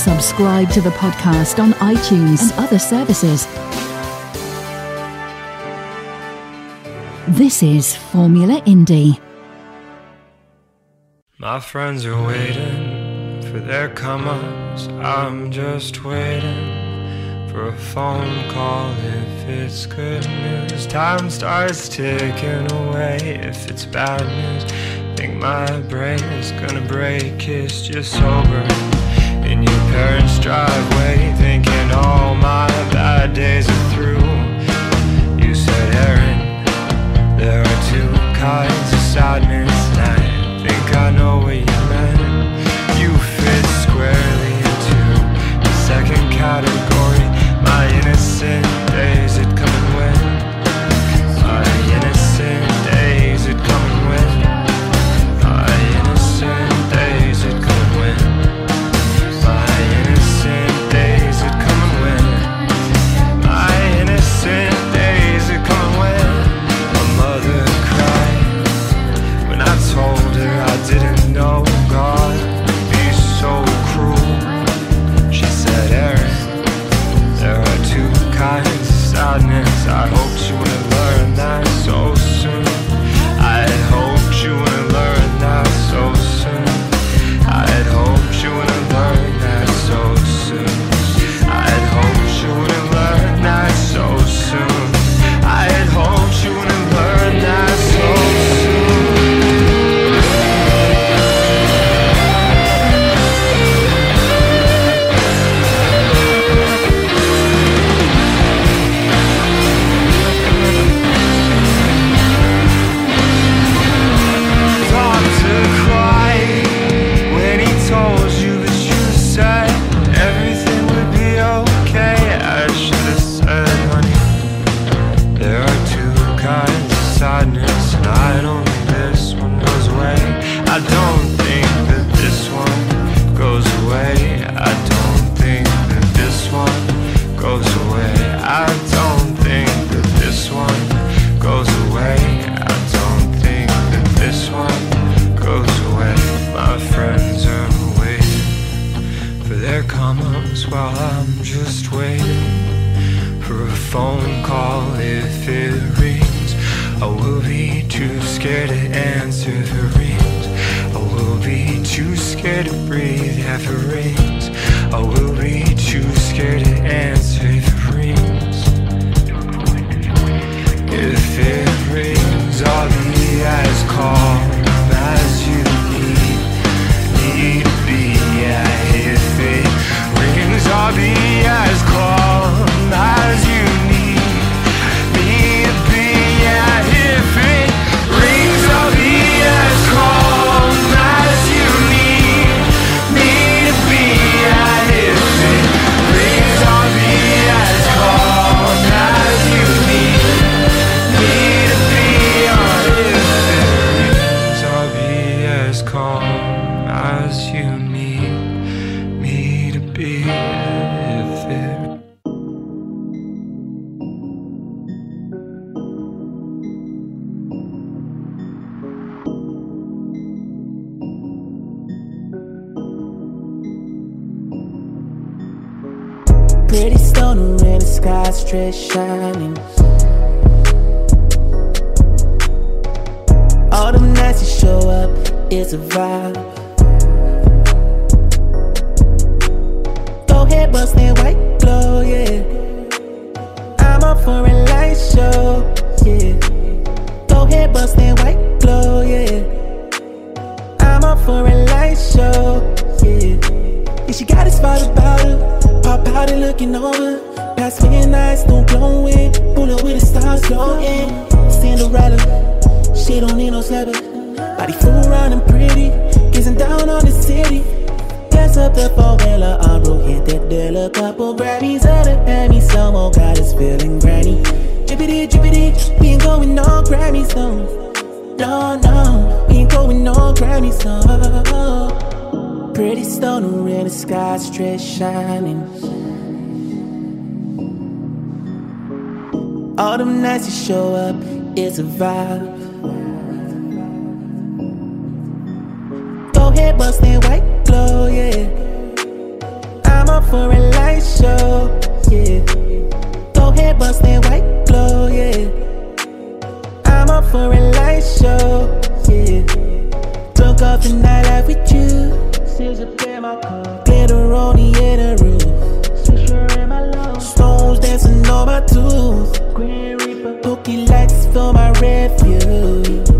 Subscribe to the podcast on iTunes and other services. This is Formula Indie. My friends are waiting for their come. I'm just waiting for a phone call if it's good news. Time starts ticking away if it's bad news. Think my brain is gonna break, it's just your parents' driveway, thinking all my bad days are through. You said, Aaron, there are two kinds of sadness, and I think I know what you meant. You fit squarely into the second category. My innocent days straight shining. All them nights you show up, it's a vibe. Go ahead, bust that white glow, yeah. I'm up for a light show, yeah. Go ahead, bust that white glow, yeah. I'm up for a light show, yeah. And she got us spotted about her. Pop out and looking over. Past midnight, Cinderella, she don't need no slapper. Body full round and pretty. Kissing down on the city. Gas up the four wheeler, I roll hit that Della. a couple Grammys of Emmy. Some more got us feeling granny. Drippity, drippity, we ain't going no Grammys, no. No, no, we ain't going no Grammys, no. Pretty stoner in the sky, straight shining. All them nights you show up, it's a vibe. Go ahead, bust that white glow, yeah. I'm up for a light show, yeah. Go ahead, bust that white glow, yeah. I'm up for a light show, yeah. Took off the night out with you. Glitter on the inner roof. Stones dancing on my tooth. Pokey lights fill my refuge.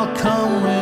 I'll come when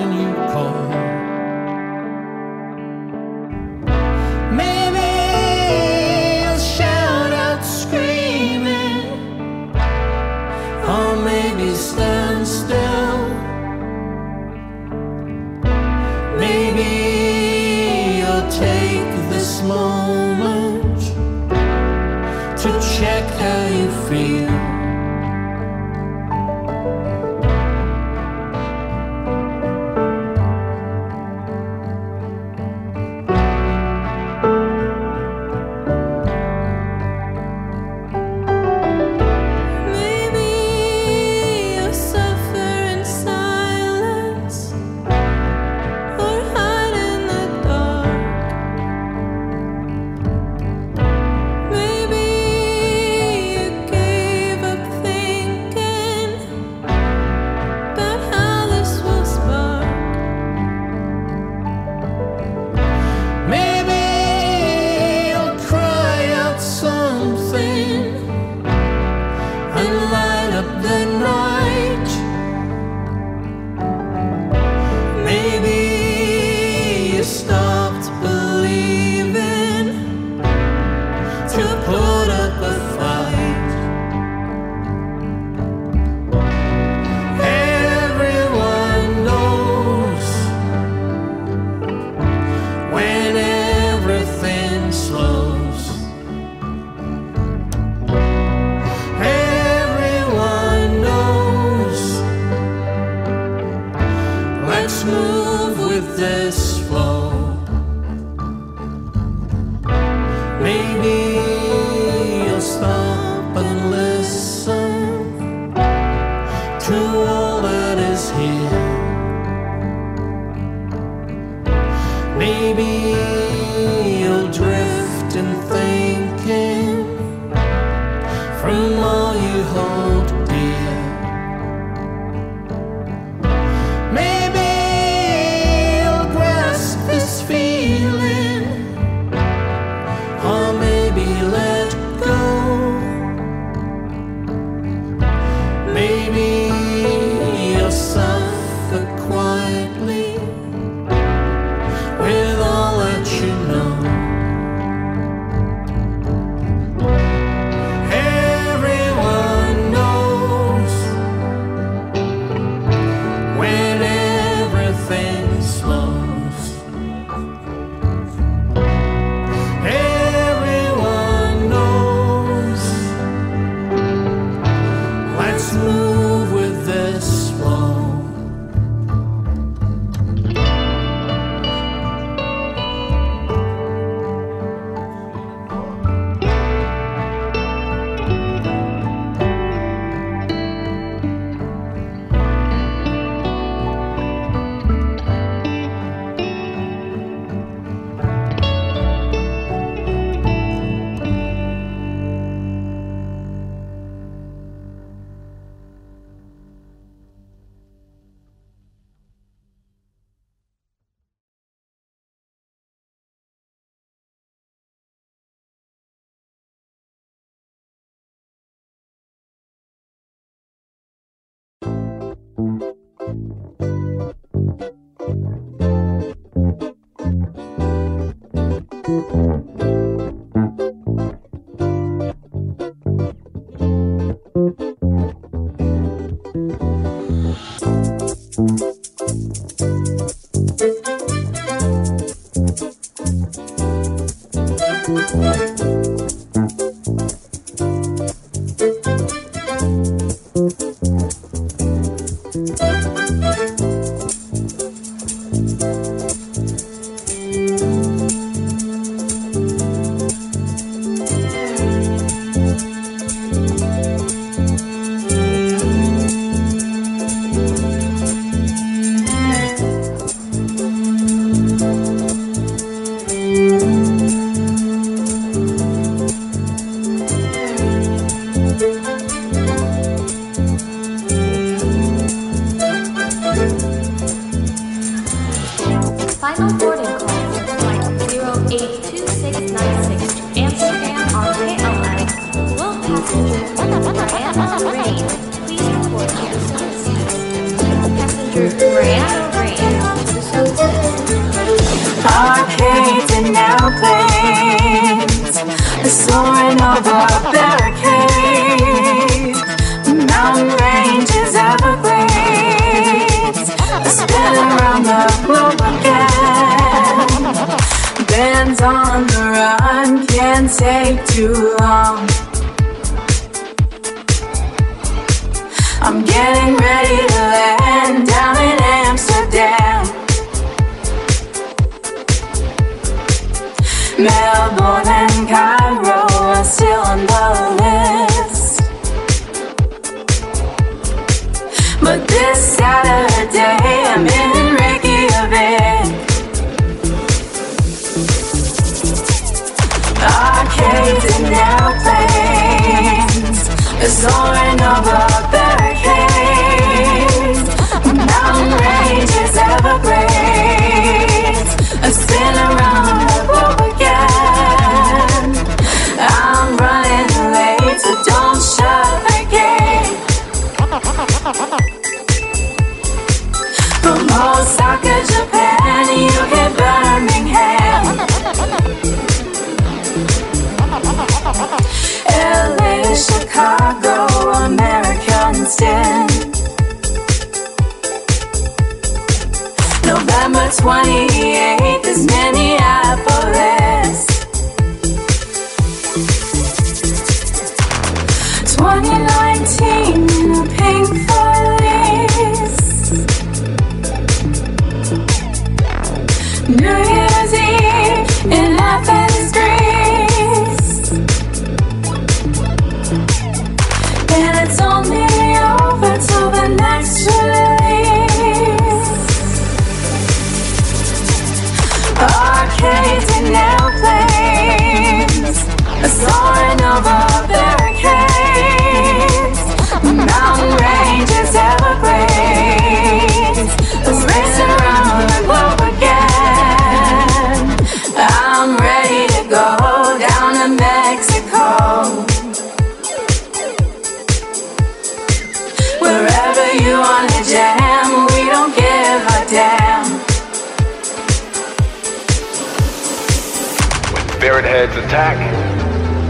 attack,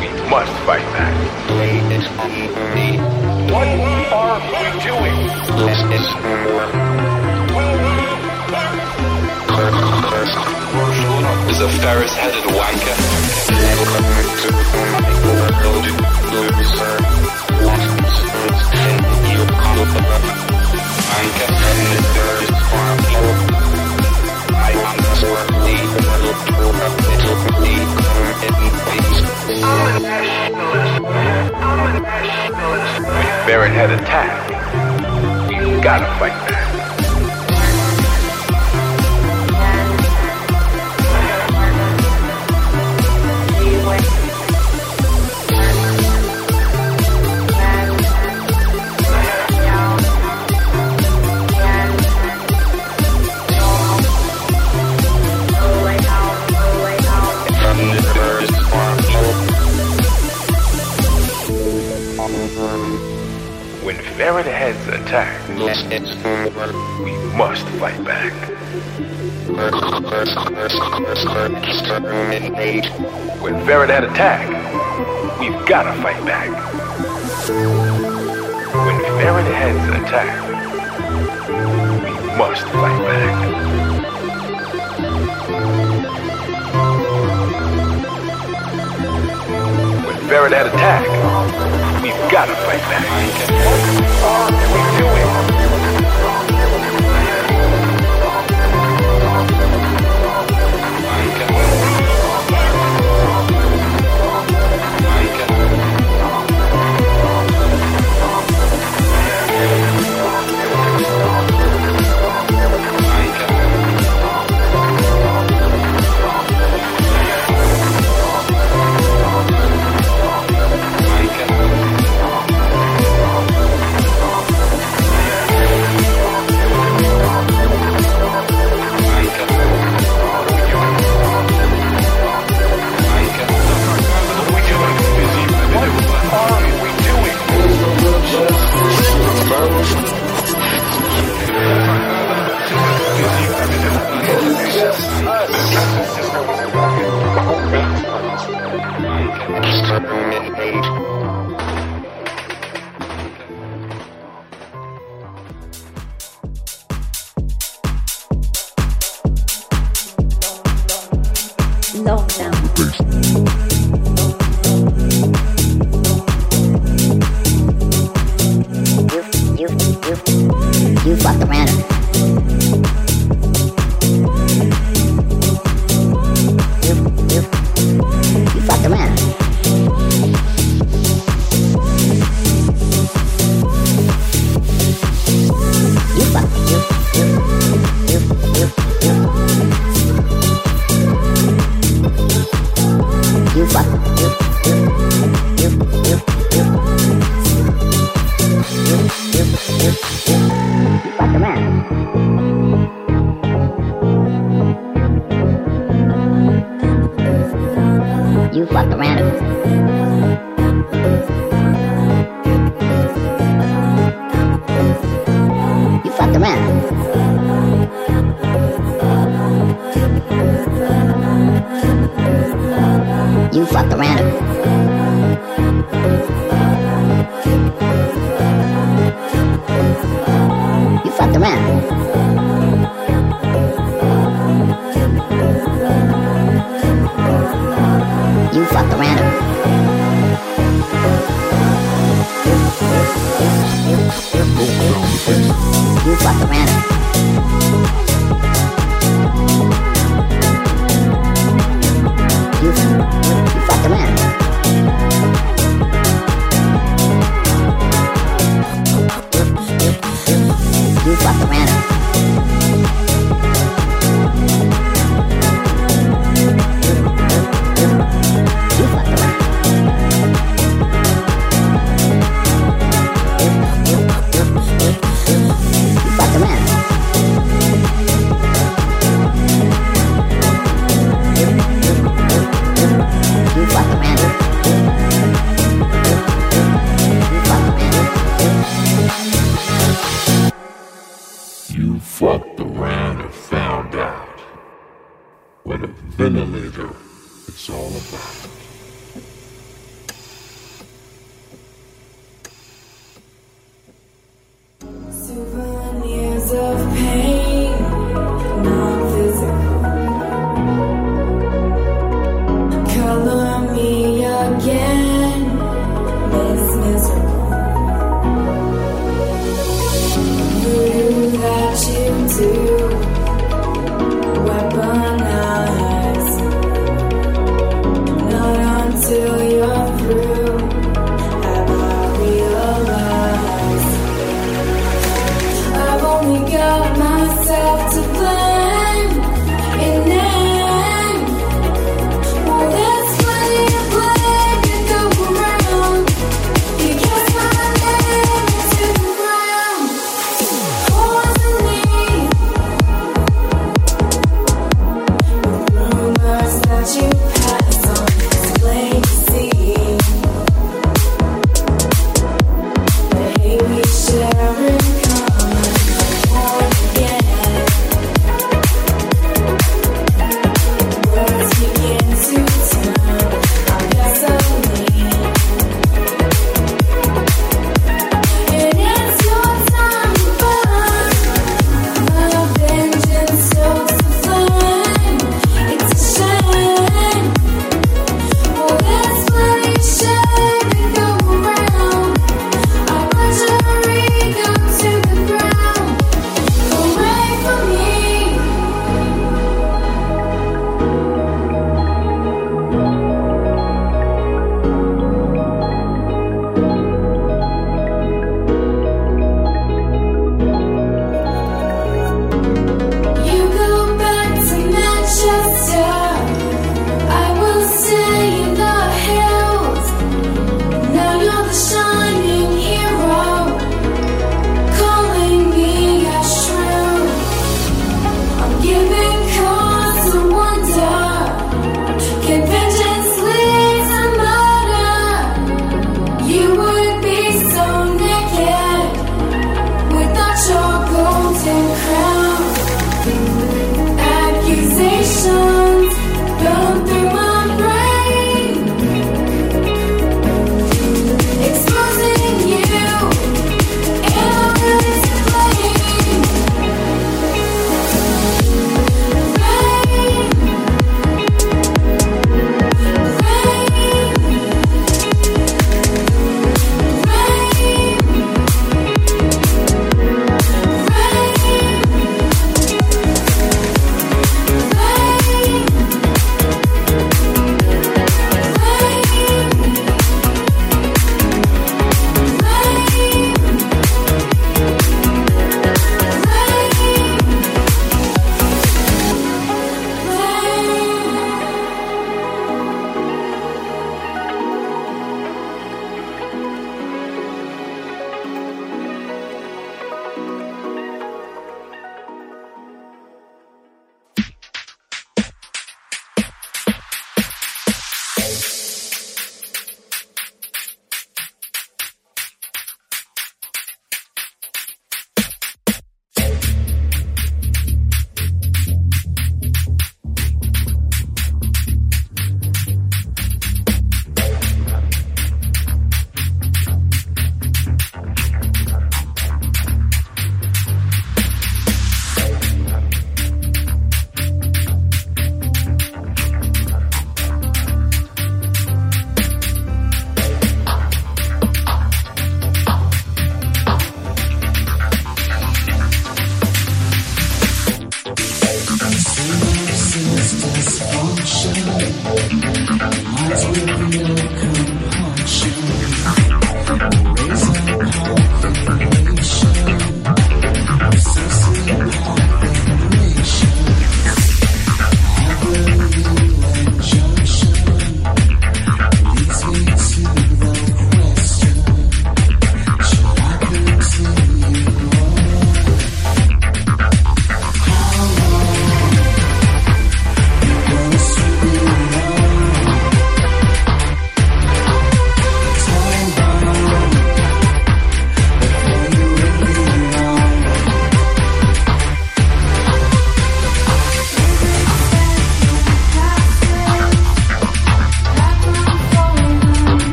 we must fight back. What are we doing? Is a ferris-headed wanker. Ferret head attack. We've gotta fight back. When ferret heads attack, we must fight back. When ferret head attack, we've gotta fight back. When ferret heads attack, we must fight back. Ferret head attack, we've gotta fight back. What are we doing? Around. You fucked around. You fucked around. You fucked around. You fucked around. You, you, you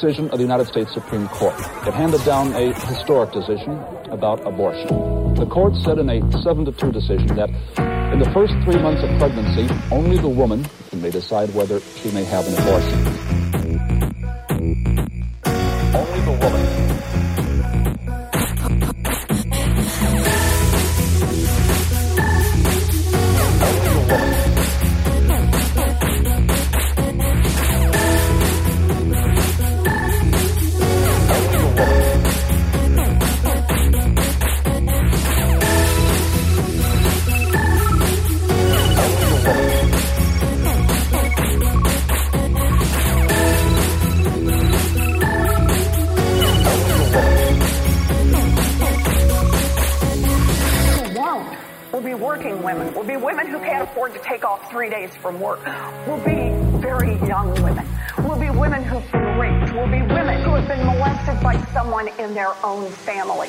decision of the United States Supreme Court. It handed down a historic decision about abortion. The court said in a 7 to 2 decision that in the first three months of pregnancy, only the woman may decide whether she may have an abortion. From work will be very young women, will be women who've been raped, will be women who have been molested by someone in their own family.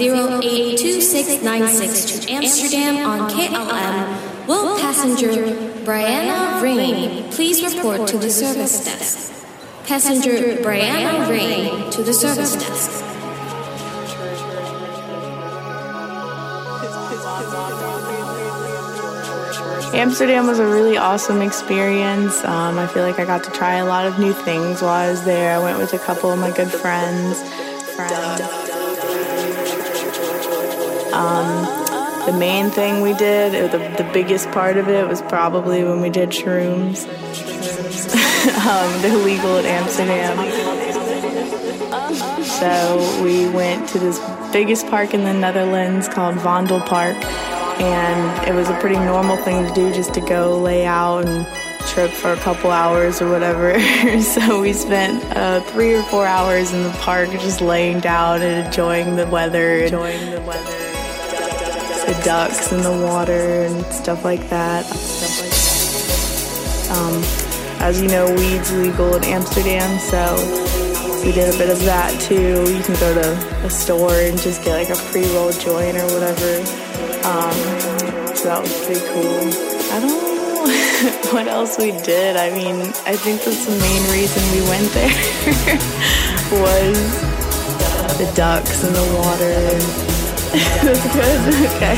082696 to Amsterdam on KLM. Will passenger Brianna Rain, please report to the service desk. Passenger Brianna Rain to the service desk. Amsterdam was a really awesome experience. Um, I feel like I got to try a lot of new things while I was there. I went with a couple of my good friends. friends. The main thing we did, or the, the biggest part of it, was probably when we did shrooms. um, they're legal in Amsterdam. So we went to this biggest park in the Netherlands called Vondel Park and it was a pretty normal thing to do just to go lay out and trip for a couple hours or whatever. so we spent uh, three or four hours in the park just laying down and enjoying the weather, enjoying the the ducks in the water and stuff like that. Stuff like that. Um, as you know, weed's legal in Amsterdam, so we did a bit of that too. You can go to a store and just get like a pre-rolled joint or whatever. Um, so that was pretty cool. I don't know what else we did. I mean, I think that's the main reason we went there was the ducks in the water. That's good. Okay.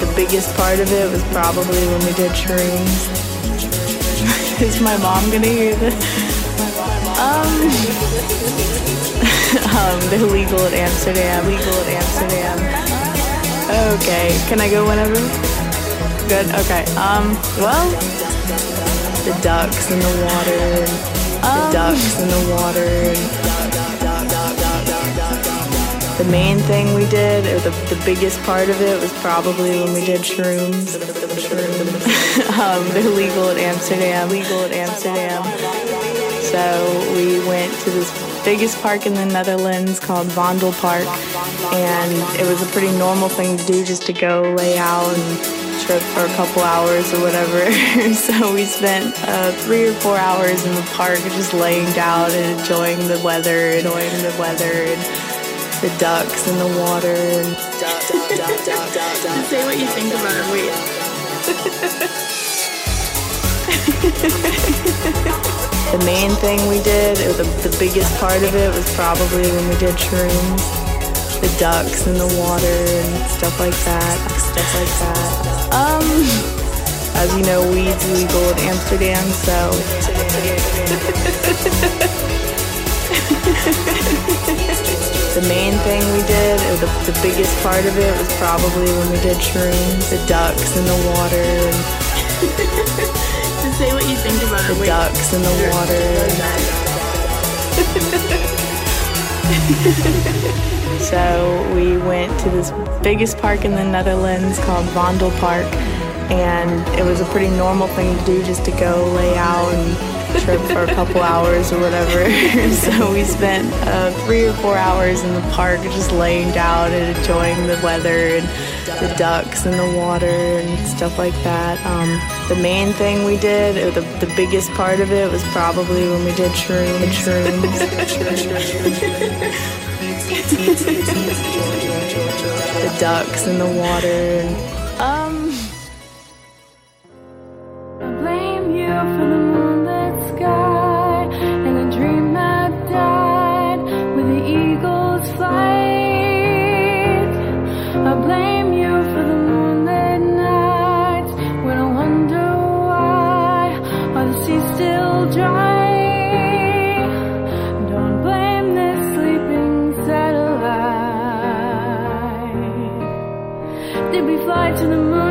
the biggest part of it was probably when we did shrooms. Is my mom gonna hear this? Um, um, they're legal in Amsterdam. Legal in Amsterdam. Okay, can I go whenever? Good. Okay. Um. Well, the ducks in the water. The um, ducks in the water. The main thing we did, or the, the biggest part of it, was probably when we did shrooms. um, they're legal in Amsterdam. Legal in Amsterdam. So we went to this biggest park in the Netherlands called Vondel Park, and it was a pretty normal thing to do just to go lay out and trip for a couple hours or whatever. so we spent uh, three or four hours in the park just laying down and enjoying the weather, enjoying the weather and the ducks in the water. And Say what you think about it. Wait. the main thing we did, or the, the biggest part of it, was probably when we did shrooms. The ducks in the water and stuff like that. Stuff like that. Um, as you know, weed's legal in Amsterdam, so. the main thing we did, or the, the biggest part of it, was probably when we did shrooms. The ducks in the water. And Just say what you think about the it. Wait. ducks in the water. so we went to this biggest park in the Netherlands called Vondel Park, and it was a pretty normal thing to do just to go lay out and trip for a couple hours or whatever. so we spent uh, three or four hours in the park just laying down and enjoying the weather and the ducks and the water and stuff like that. Um, the main thing we did, or the, the biggest part of it, was probably when we did shrooms. shrooms. the ducks in the water. And, um.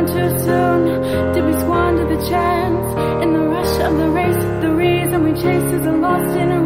To too soon? Did we squander the chance in the rush of the race? The reason we chase is a lost in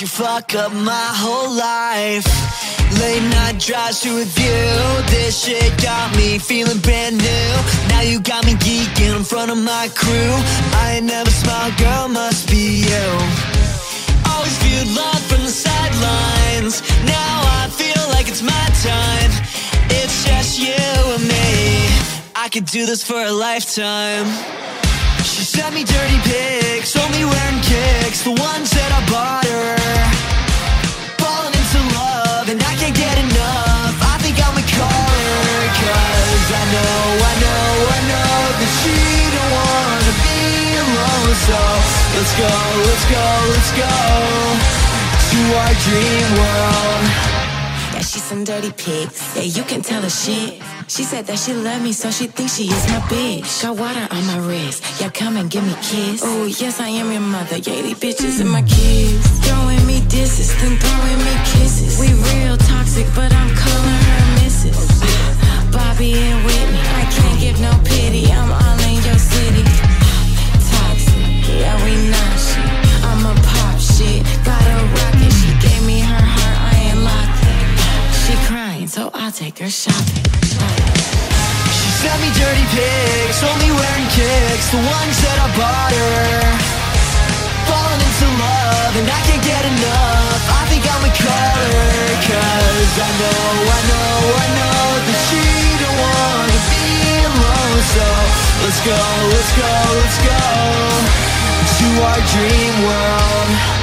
you fuck up my whole life. Late night drives to a view. This shit got me feeling brand new. Now you got me geeking in front of my crew. I ain't never smiled, girl, must be you. Always viewed love from the sidelines. Now I feel like it's my time. It's just you and me. I could do this for a lifetime. She sent me dirty pics, only wearing kicks, the ones that I bought her. Falling into love, and I can't get enough. I think I'ma cause I know, I know, I know that she don't wanna be alone. So let's go, let's go, let's go to our dream world. Yeah, she's some dirty pics. Yeah, you can tell her shit. She said that she love me, so she thinks she is my bitch. Got water on my wrist. Yeah, come and give me kiss. Oh, yes, I am your mother. Yeah, these bitches and my kids. Throwing me disses, then throwing me kisses. We real toxic, but I'm calling her missus. Bobby and Whitney. I can't give no pity. I'm all in your city. Toxic. Yeah, we not I'll take her shopping. She sent me dirty pics, only wearing kicks, the ones that I bought her. Falling into love, and I can't get enough. I think I'ma cause I know, I know, I know that she don't wanna be alone. So let's go, let's go, let's go to our dream world.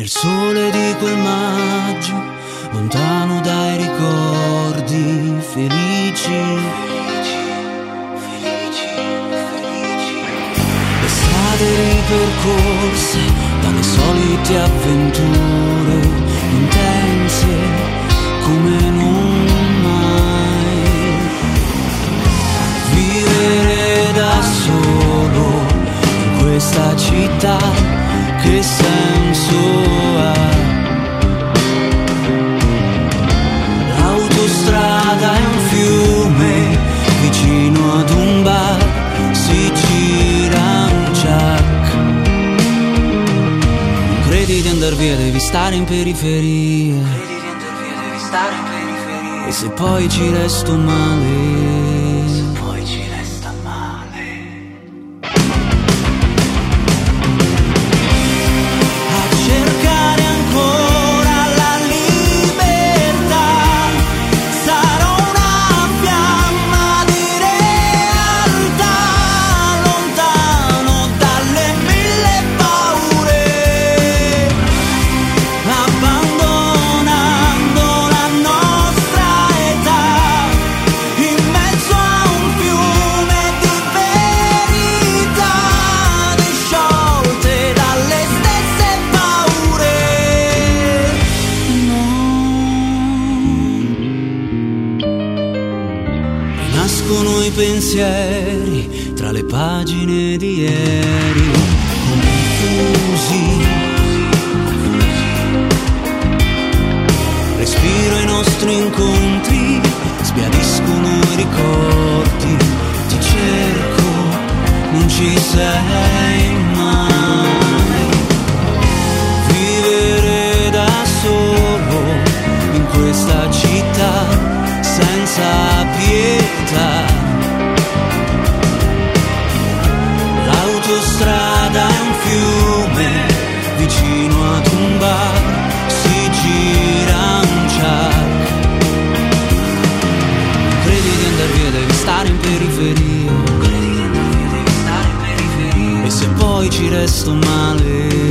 Nel sole di quel maggio, lontano dai ricordi felici. Felici, felici. Estate ripercorse dalle solite avventure intense come non mai. Vivere da solo in questa città che senso andar via devi stare in periferia. Credi di andar via devi stare in periferia. E se poi ci resto male. pagine di ieri confusi. Respiro i nostri incontri, sbiadiscono i ricordi, ti cerco, non ci sei. resto male.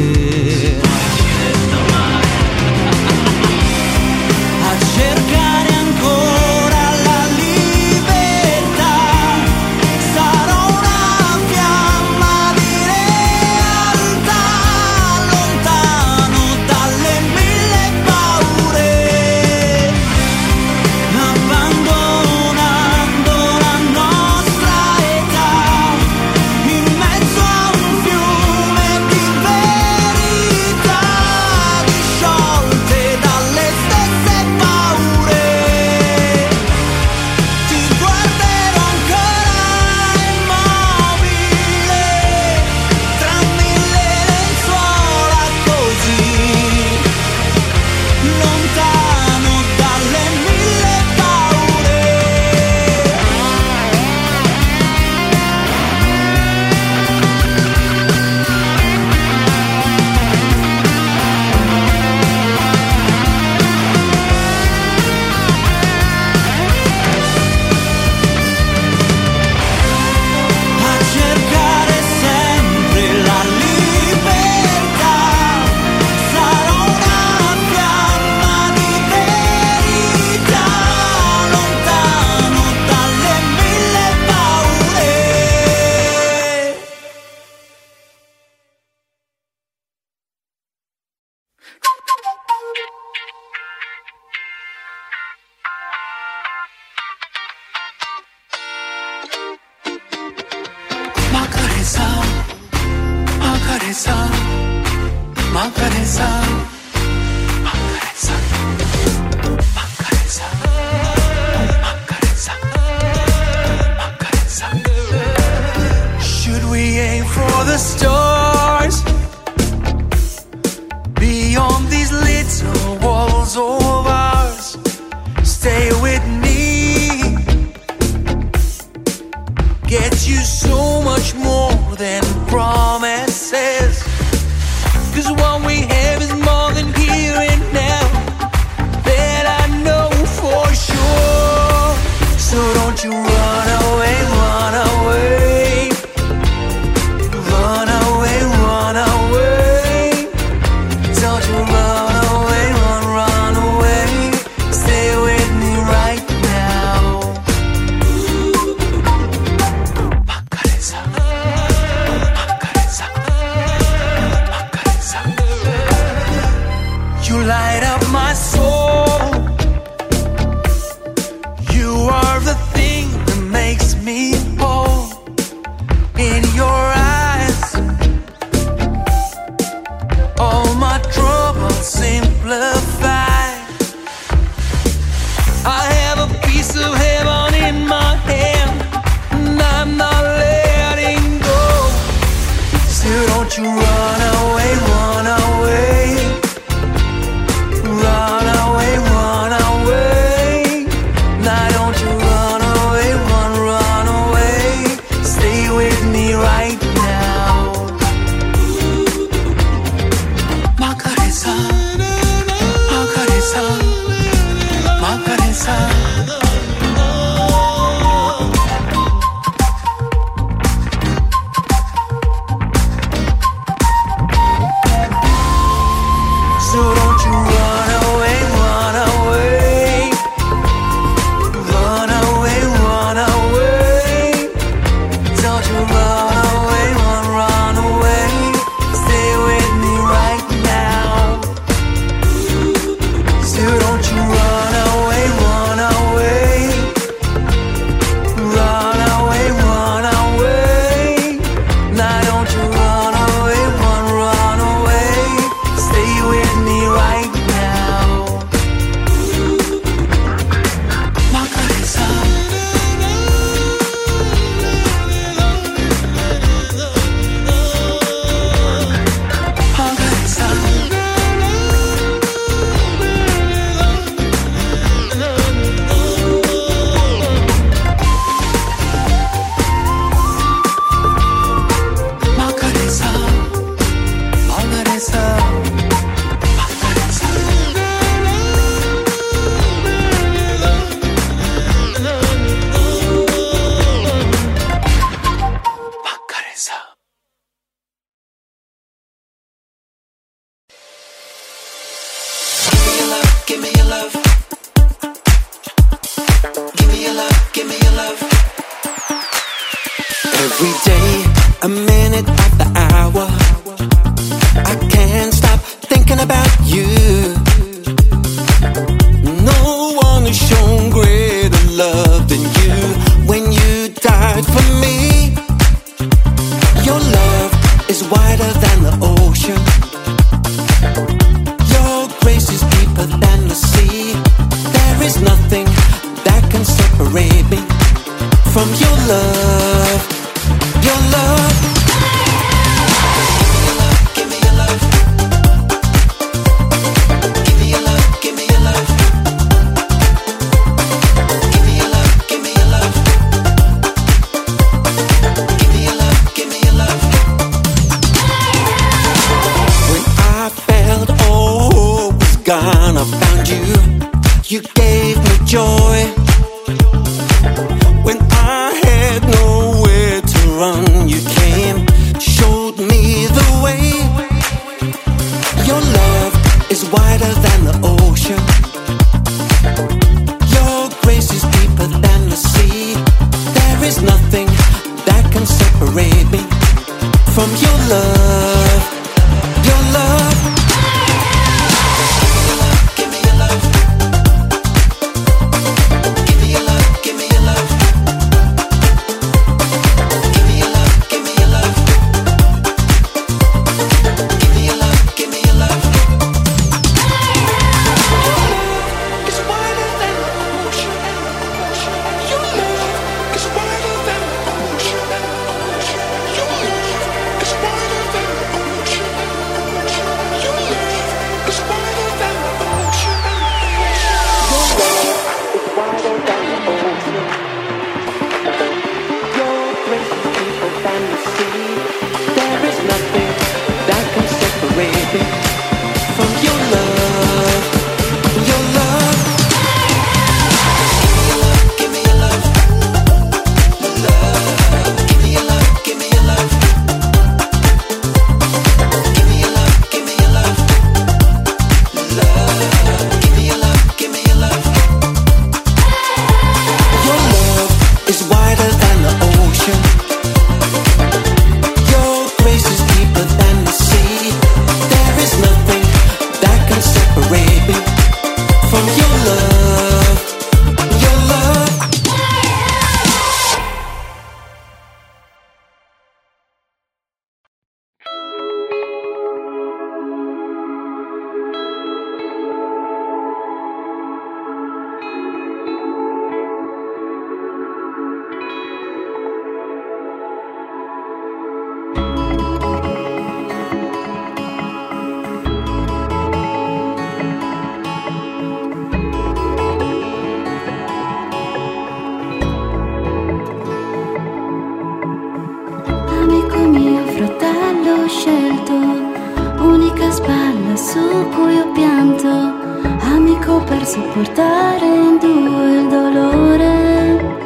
Per sopportare in due il dolore.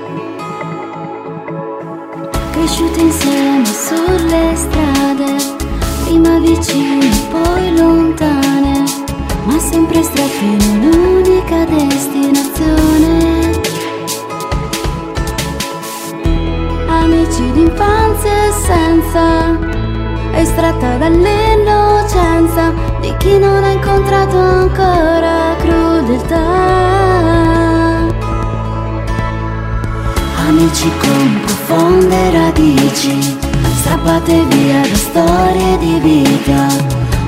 Cresciuti insieme sulle strade, prima vicine, poi lontane, ma sempre stretti in un'unica destinazione. Amici d'infanzia e senza, estratta dall'innocenza di chi non ha incontrato ancora crudeltà. Amici con profonde radici, strappate via da storie di vita,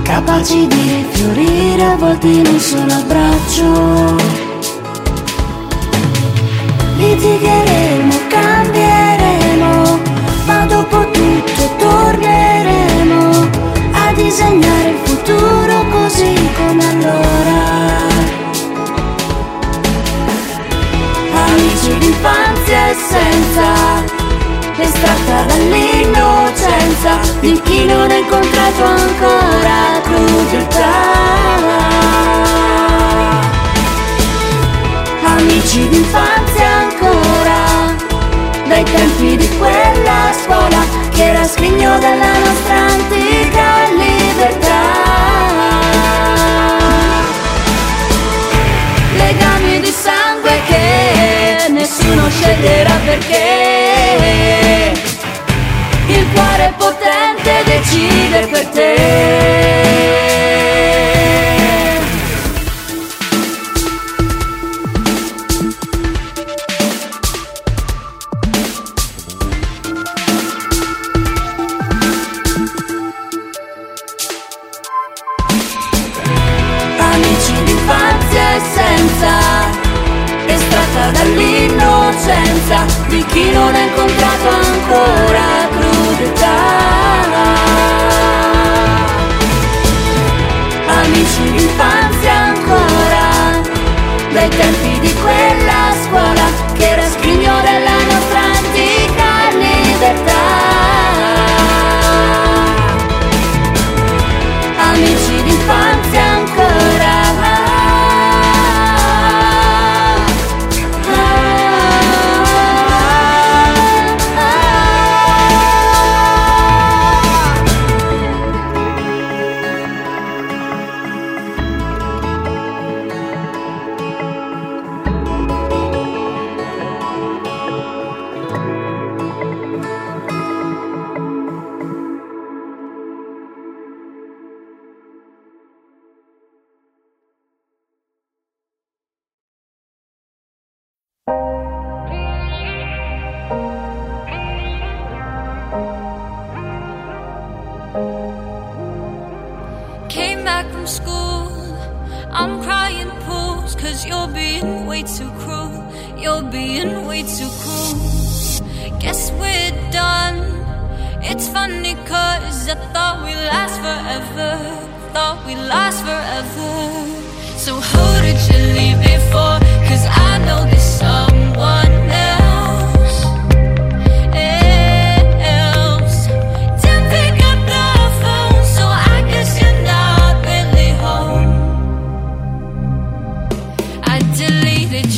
capaci di fiorire avvolti in un solo abbraccio. Litigheremo, cambieremo, ma dopo tutto torneremo a disegnare d'infanzia e senza, estratta dall'innocenza di chi non ha incontrato ancora crudeltà amici d'infanzia ancora, dai tempi di quella scuola che era scrigno della nostra antica libertà. libera perché il cuore potente decide per te. chi non ha incontrato ancora crudeltà. Amici di fan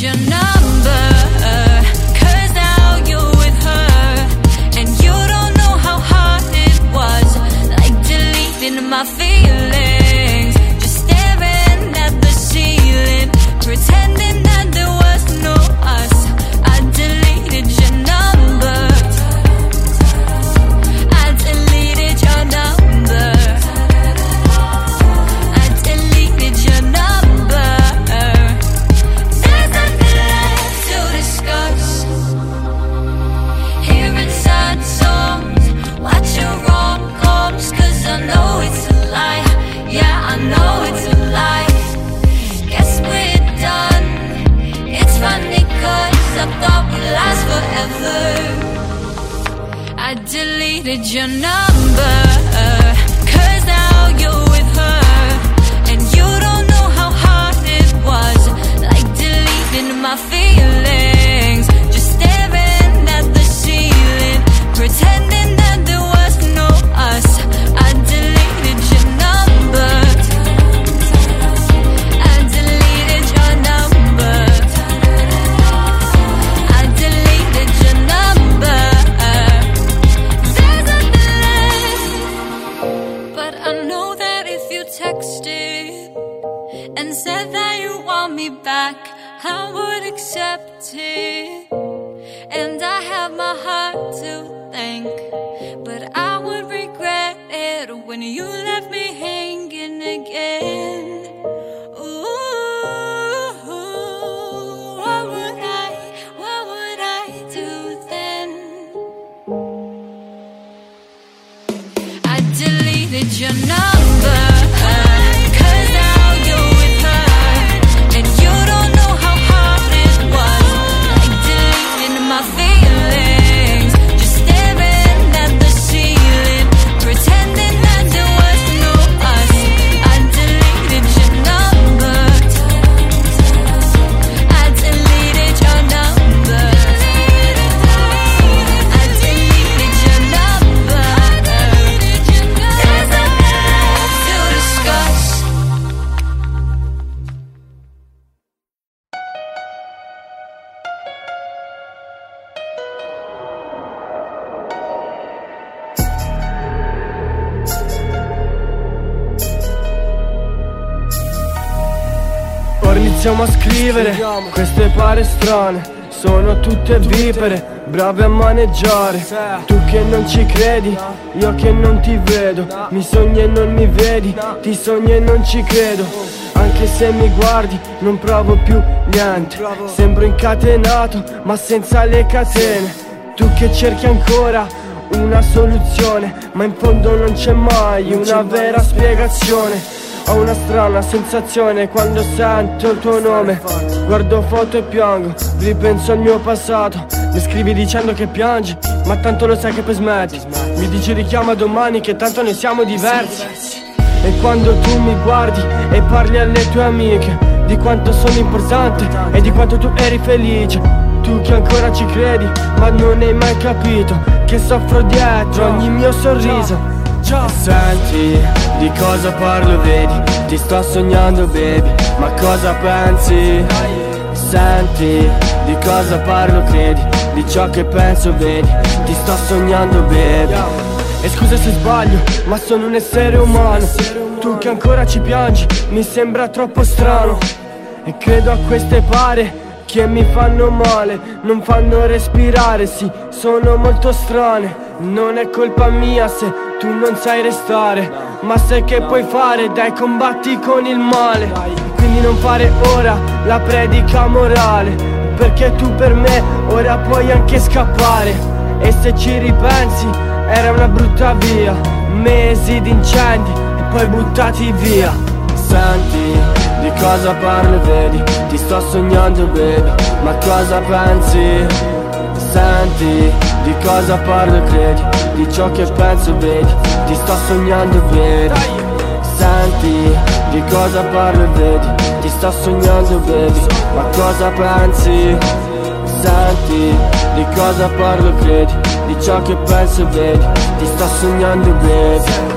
you know tutte vipere, brave a maneggiare. Tu che non ci credi, io che non ti vedo. Mi sogni e non mi vedi, ti sogno e non ci credo. Anche se mi guardi non provo più niente. Sembro incatenato ma senza le catene. Tu che cerchi ancora una soluzione Ma in fondo non c'è mai una vera spiegazione. ho una strana sensazione quando sento il tuo nome. Guardo foto e piango, ripenso al mio passato Mi scrivi dicendo che piangi, ma tanto lo sai che poi smetti. Mi dici richiama domani che tanto ne siamo diversi. E quando tu mi guardi e parli alle tue amiche Di quanto sono importante e di quanto tu eri felice Tu che ancora ci credi, ma non hai mai capito Che soffro dietro ogni mio sorriso. Senti di cosa parlo vedi? Ti sto sognando baby Ma cosa pensi? Senti cosa parlo credi? Di ciò che penso vedi? Ti sto sognando baby. E scusa se sbaglio Ma sono un essere umano. Tu che ancora ci piangi Mi sembra troppo strano. E credo a queste pare che mi fanno male, non fanno respirare, sì, sono molto strane. Non è colpa mia se tu non sai restare, ma sai che puoi fare, dai combatti con il male. Quindi non fare ora la predica morale, perché tu per me ora puoi anche scappare. E se ci ripensi, era una brutta via, mesi di incendi e poi buttati via. Senti di cosa parlo vedi? Ti sto sognando baby. Ma cosa pensi? Senti Di cosa parlo credi? Di ciò che penso vedi Ti sto sognando baby. Senti Di cosa parlo vedi? Ti sto sognando baby Ma cosa pensi? Senti Di cosa parlo credi? Di ciò che penso vedi? Ti sto sognando baby